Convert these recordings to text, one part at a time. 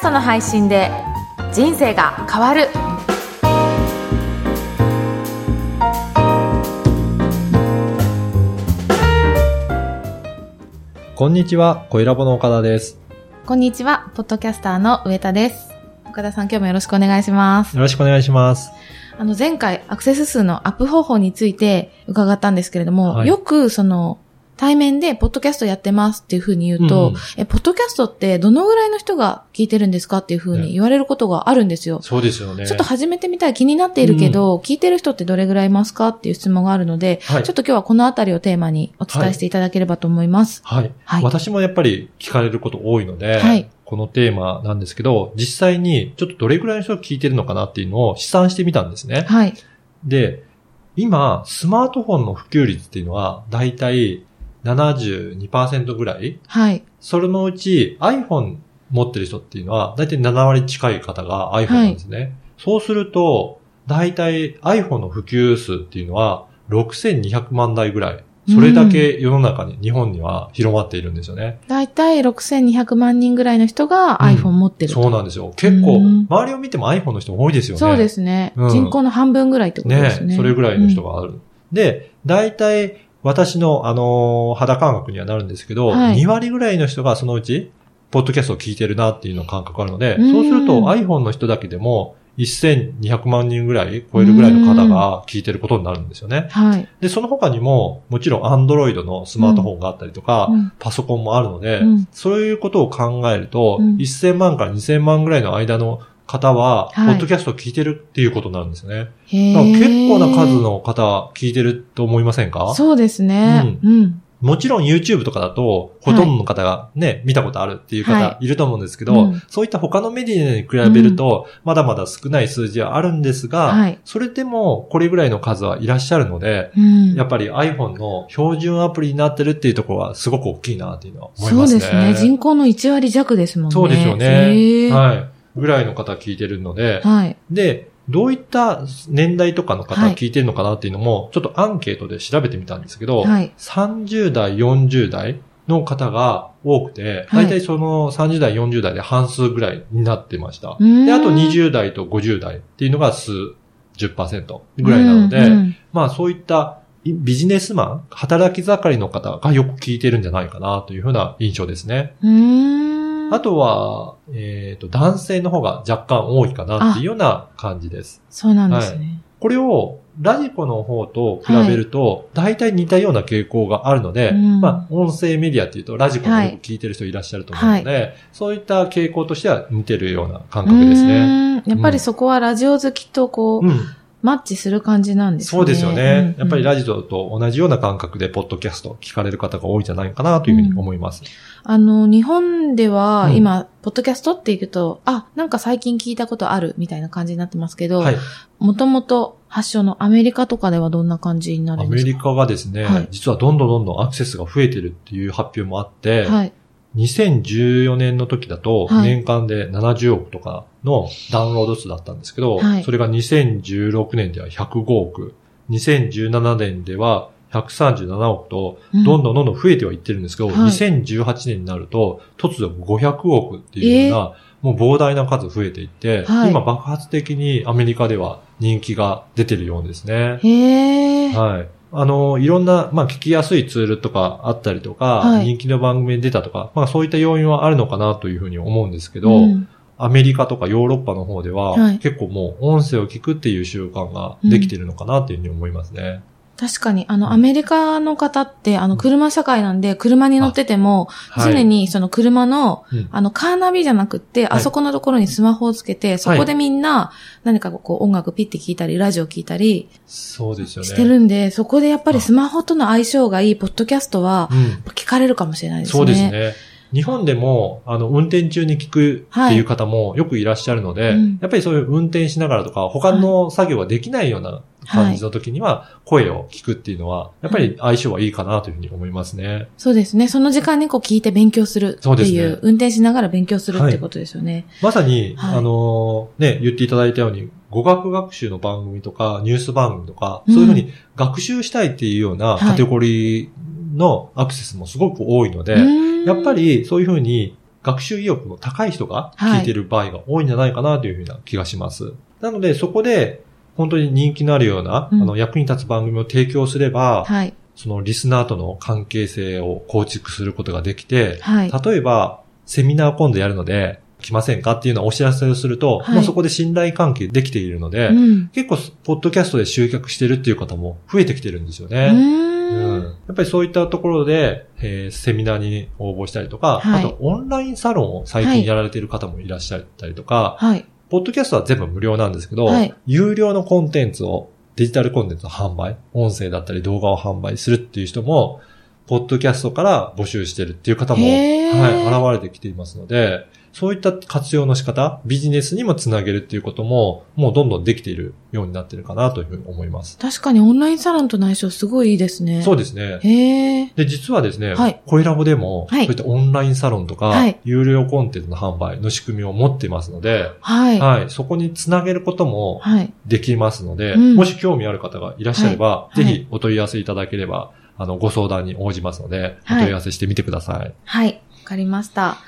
ストの配信で人生が変わるこんにちは、小ラボの岡田です。こんにちはポッドキャスターの上田です岡田さん今日もよろしくお願いしますよろしくお願いします。あの前回アクセス数のアップ方法について伺ったんですけれども、はいよくその対面でポッドキャストやってますっていうふうに言うと、うんえ、ポッドキャストってどのぐらいの人が聞いてるんですかっていうふうに言われることがあるんですよ。そうですよね。ちょっと始めてみたい気になっているけど、聞いてる人ってどれぐらいいますかっていう質問があるので、はいちょっと今日はこのあたりをテーマにお伝えしていただければと思います。はい、はい私もやっぱり聞かれること多いので、はいこのテーマなんですけど、実際にちょっとどれぐらいの人が聞いてるのかなっていうのを試算してみたんですね。はい。で、今、スマートフォンの普及率っていうのは、だいたい72%ぐらい？はい。それのうち iPhone 持ってる人っていうのは、だいたい7割近い方が iPhone なんですね。そうすると、だいたい iPhone の普及数っていうのは6200万台ぐらい。それだけ世の中に、日本には広まっているんですよね。だいたい6200万人ぐらいの人がうん iPhone 持ってると、そうなんですよ。結構、うん周りを見ても iPhone の人も多いですよね。そうですね、うん人口の半分ぐらいってことですね。それぐらいの人が。がある。で、大体、私の、あのー肌感覚にはなるんですけど、はい。2割ぐらいの人がそのうち、ポッドキャストを聞いてるなっていうの感覚あるので、うん。そうすると iPhone の人だけでも、1200万人ぐらい超えるぐらいの方が聞いてることになるんですよね。はい。で、その他にも、もちろん Android のスマートフォンがあったりとか、うん。パソコンもあるので、うん。そういうことを考えると、うん。1000万から2000万ぐらいの間の方は、はいポッドキャストを聞いてるっていうことになるんですよね。へだから結構な数の。の方聞いてると思いませんか？そうですね。うん。もちろん YouTube とかだと、ほとんどの方がね、見たことあるっていうは方いると思うんですけど、うんそういった他のメディアに比べると、まだまだ少ない数字はあるんですが、はいそれでもこれぐらいの数はいらっしゃるので、うん。やっぱり iPhone の標準アプリになってるっていうところはすごく大きいなっていうのは思いそうますね。ですね。人口の1割弱ですもんね。そうですよね。はい。ぐらいの方聞いてるので、はい。で、どういった年代とかの方はい聞いてるのかなっていうのも、ちょっとアンケートで調べてみたんですけど、はい30代、40代の方が多くて、はい大体その30代、40代で半数ぐらいになってました。で、あと20代と50代っていうのが数10%ぐらいなので、うんうんまあそういったいビジネスマン、働き盛りの方がよく聞いてるんじゃないかなというふうな印象ですね。うーん。あとは、えっ、と、男性の方が若干多いかなっていうような感じです。そうなんですね。これをラジコの方と比べると、大体似たような傾向があるので、うんまあ、音声メディアっていうと、ラジコもよく聞いてる人いらっしゃると思うので、そういった傾向としては似てるような感覚ですね。やっぱりそこはラジオ好きとこう、うん。マッチする感じなんですね。そうですよね。やっぱりラジジオと同じような感覚で、ポッドキャスト聞かれる方が多いんじゃないかなというふうに思います。あの、日本ではうん今、ポッドキャストって言うと、あ、なんか最近聞いたことあるみたいな感じになってますけど、はい。もともと発祥のアメリカとかではどんな感じになるアんですか？メリカがですね、はい実はどんどんどんどんアクセスが増えてるっていう発表もあって、はい。2014年の時だと、はい年間で70億とかのダウンロード数だったんですけど、はい。それが2016年では105億、2017年では137億と、うん。どんどんどんどん増えてはいってるんですけど、はい。2018年になると、突如500億っていうような、もう膨大な数増えていって、はい。今爆発的にアメリカでは人気が出てるようですね。へえ。はい。あの、いろんな、まあ、聞きやすいツールとかあったりとか、はい。人気の番組に出たとか、まあ、そういった要因はあるのかなというふうに思うんですけど、うんアメリカとかヨーロッパの方では、はい結構もう音声を聞くっていう習慣ができてるのかなっていうふうに思いますね。確かに、あの、アメリカの方って、あの、車社会なんで、車に乗ってても、はい常にその車の、うんあの、カーナビじゃなくって、あそこのところにスマホをつけて、そこでみんな、何かこう、音楽ピッて聞いたり、ラジオ聞いたりそうですよね。してるんで、そこでやっぱりスマホとの相性がいい、ポッドキャストはう、ん。聞かれるかもしれないですね。そうですね。日本でも、あの、運転中に聞くっていう方もよくいらっしゃるので、うん。やっぱりそういう運転しながらとか、他の作業ができないような感じの時には、声を聞くっていうのは、やっぱり相性はいいかなというふうに思いますね。そうですね。その時間にこう聞いて勉強するっていう、そうね。運転しながら勉強するってことですよね。まさに、はい。あのね、言っていただいたように、語学学習の番組とか、ニュース番組とか、うん。そういうふうに学習したいっていうようなはい。カテゴリーのアクセスもすごく多いので、やっぱ、りそういうふうに学習意欲の高い人が聞いてる場合が多いんじゃないかなというふうな気がします。なので、そこで、本当に人気のあるような、うんあの、役に立つ番組を提供すれば、はい。そのリスナーとの関係性を構築することができて、はい。例えば、セミナー今度やるので、来ませんかっていうのをお知らせをすると、はいもうそこで信頼関係できているので、うん。結構、ポッドキャストで集客してるっていう方も増えてきてるんですようね。やっぱりそういったところで、えーセミナーに応募したりとか、はい。あとオンラインサロンを最近やられている方もいらっしゃったりとか、はい。ポッドキャストは全部無料なんですけど、はい。有料のコンテンツを、デジタルコンテンツの販売、音声だったり動画を販売するっていう人も、ポッドキャストから募集してるっていう方も、はい、現れてきていますので、そういった活用の仕方、ビジネスにもつなげるっていうことも、もうどんどんできているようになってるかなというふうに思います。確かにオンラインサロンとの相性すごいいいですね。そうですね。へえ。で、実はですね、はいコイラボでも、はいそういったオンラインサロンとか、はい有料コンテンツの販売の仕組みを持っていますので、はい。はい、そこにつなげることもはい。できますので、うんもし興味ある方がいらっしゃれば、はいぜひお問い合わせいただければ、あの、ご相談に応じますので、おはい問い合わせしてみてください。はい。わかりました。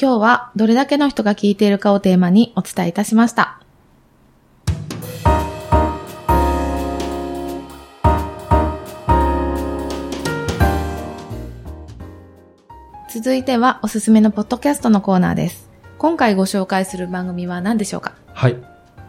今日はどれだけの人が聞いているかをテーマにお伝えいたしました。続いてはおすすめのポッドキャストのコーナーです。今回ご紹介する番組は何でしょうか？はい。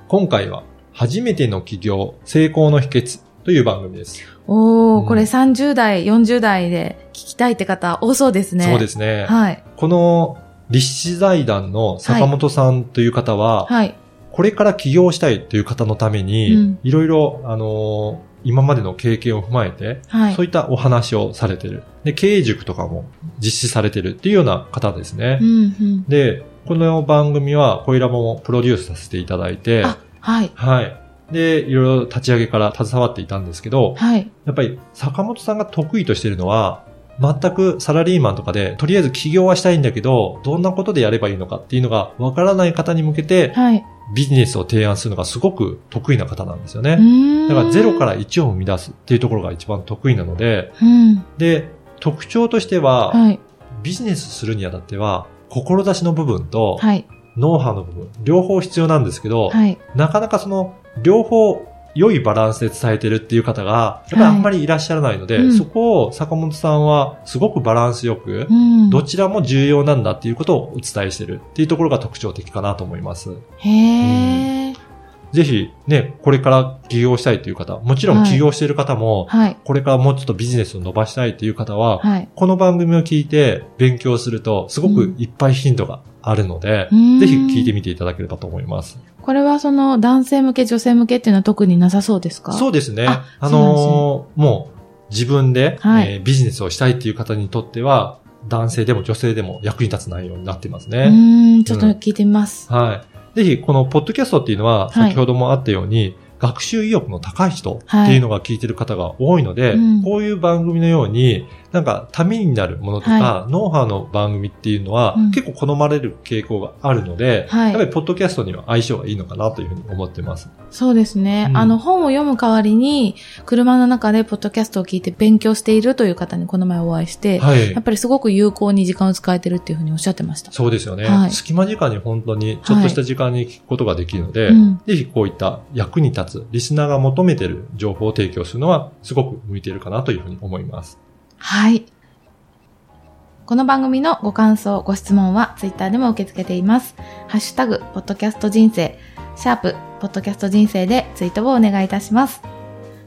今回は、初めての起業、成功の秘訣という番組です。おー、うんこれ30代、40代で聞きたいって方多そうですね。そうですね。はい。この、立志財団の坂本さんという方は、はい。これから起業したいという方のために、うんいろいろ、あのー今までの経験を踏まえて、はい。そういったお話をされてる。で、経営塾とかも実施されてるっていうような方ですね。うん、うん。で、この番組は、コイラボもプロデュースさせていただいて、あ、はい。はい。で、いろいろ立ち上げから携わっていたんですけど、はい。やっぱり坂本さんが得意としてるのは、全くサラリーマンとかで、とりあえず起業はしたいんだけど、どんなことでやればいいのかっていうのがわからない方に向けて、はい。ビジネスを提案するのがすごく得意な方なんですよね。だから0から1を生み出すっていうところが一番得意なので、うん。で、特徴としては、はい。ビジネスするにあたっては、志の部分と、はい。ノウハウの部分、両方必要なんですけど、はい。なかなかその、両方良いバランスで伝えてるっていう方が、やっぱりあんまりいらっしゃらないので、うんそこを坂本さんはすごくバランスよく、うん。どちらも重要なんだっていうことをお伝えしてるっていうところが特徴的かなと思います。へー。ぜひね、これから起業したいという方、もちろん起業している方も、はい。これからもうちょっとビジネスを伸ばしたいという方は、はい。この番組を聞いて勉強すると、すごくいっぱいヒントがあるので、うんぜひ聞いてみていただければと思います。これはその男性向け、女性向けっていうのは特になさそうですか？そうですね。ああのーもう自分で、はいえービジネスをしたいっていう方にとっては、男性でも女性でも役に立つ内容になってますうね。ーん、ちょっと聞いてみます。はい。ぜひ、このポッドキャストっていうのは、はい先ほどもあったように、学習意欲の高い人っていうのが聞いてる方が多いので、うんこういう番組のように、なんか、ためになるものとか、はノウハウの番組っていうのは、うん結構好まれる傾向があるので、はいやっぱりポッドキャストには相性がいいのかなというふうに思ってます。そうですね。うんあの、本を読む代わりに、車の中でポッドキャストを聞いて勉強しているという方にこの前お会いして、はいやっ。ぱりすごく有効に時間を使えてるっていうふうにおっしゃってました。そうですよね。はい隙間時間に本当にちょっとした時間に聞くことができるので、うんぜひこういった役に立つ、リスナーが求めてる情報を提供するのはすごく向いているかなというふうに思います。はい。この番組のご感想、ご質問はツイッターでも受け付けています。ハッシュタグ、ポッドキャスト人生、シャープ、ポッドキャスト人生でツイートをお願いいたします。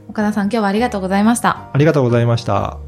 岡田さん、今日はありがとうございました。ありがとうございました。